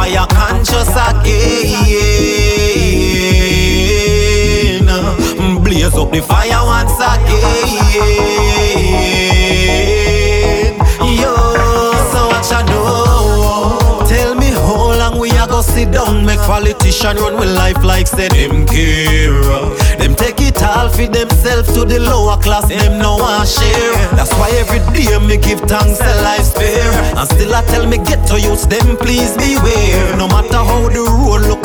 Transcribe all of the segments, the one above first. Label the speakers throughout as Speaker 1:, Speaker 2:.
Speaker 1: Fiyah Konchous again. Blaze up the fire once again. Yo, so what you know? Tell me how long we are gonna sit down, make politician run with life like say them care. Them take it all for themselves to the lower class, them no one share. That's why every day me give thanks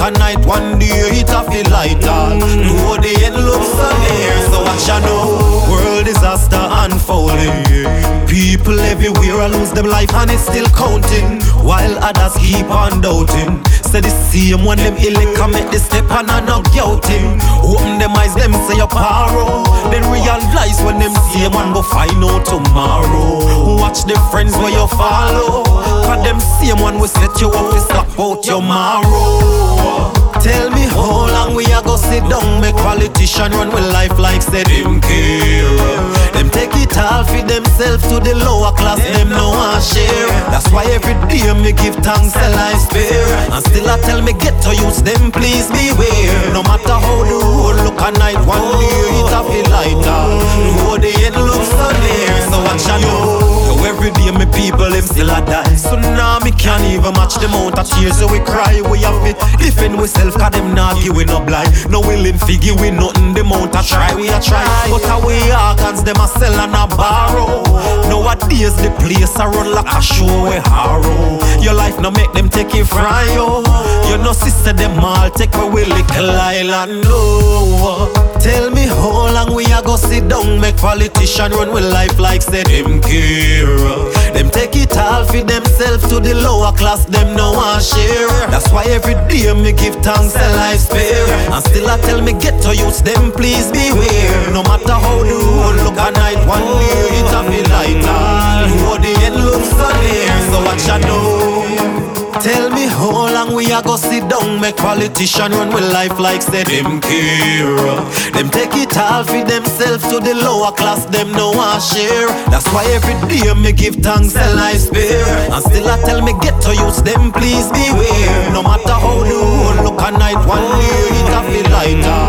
Speaker 1: at night, one day it a feel lighter. No the end looks so near, so what you know? World disaster unfolding. People everywhere I lose them life and it's still counting. While others keep on doubting. Say the same when them ill make the step and I knock out him. Open them eyes, them say you paro. Then realize when them same one go find out tomorrow. Watch the friends where you follow. Cause them same one will set you up to stop out your marrow. Politician run with life like said him care Them take it all for themselves to the lower class. Them no one share. That's why every day me give thanks to life spare. And still I tell me get to use them please beware. No matter how the road look at night One day it a feel lighter. No the end looks so near. So what you people them still a die. So now me can't even match the amount of tears so we cry We have it. Defend we self cause them not we no blind No willing figure we nothing the amount a try we a try. But away organs them a sell and a borrow. Nowadays the place a run like a show we harrow. Your life no make them take it fry yo You know sister them all take away little island. No Tell me how long we a go sit down Make politician run with life like said them care take it all for themselves to the lower class Them no one share. That's why every day me give thanks to life spare. And still I tell me get to use them please beware. No matter how the road look at night One day it a feel lighter No the end looks so near So what you know Tell me how long we a go sit down Make politician run with life like say them care. Them take it all for themselves to the lower class Them no one share. That's why every day me give thanks and life spare. And still I tell me get to use them please beware. No matter how the road look at night One day it a feel lighter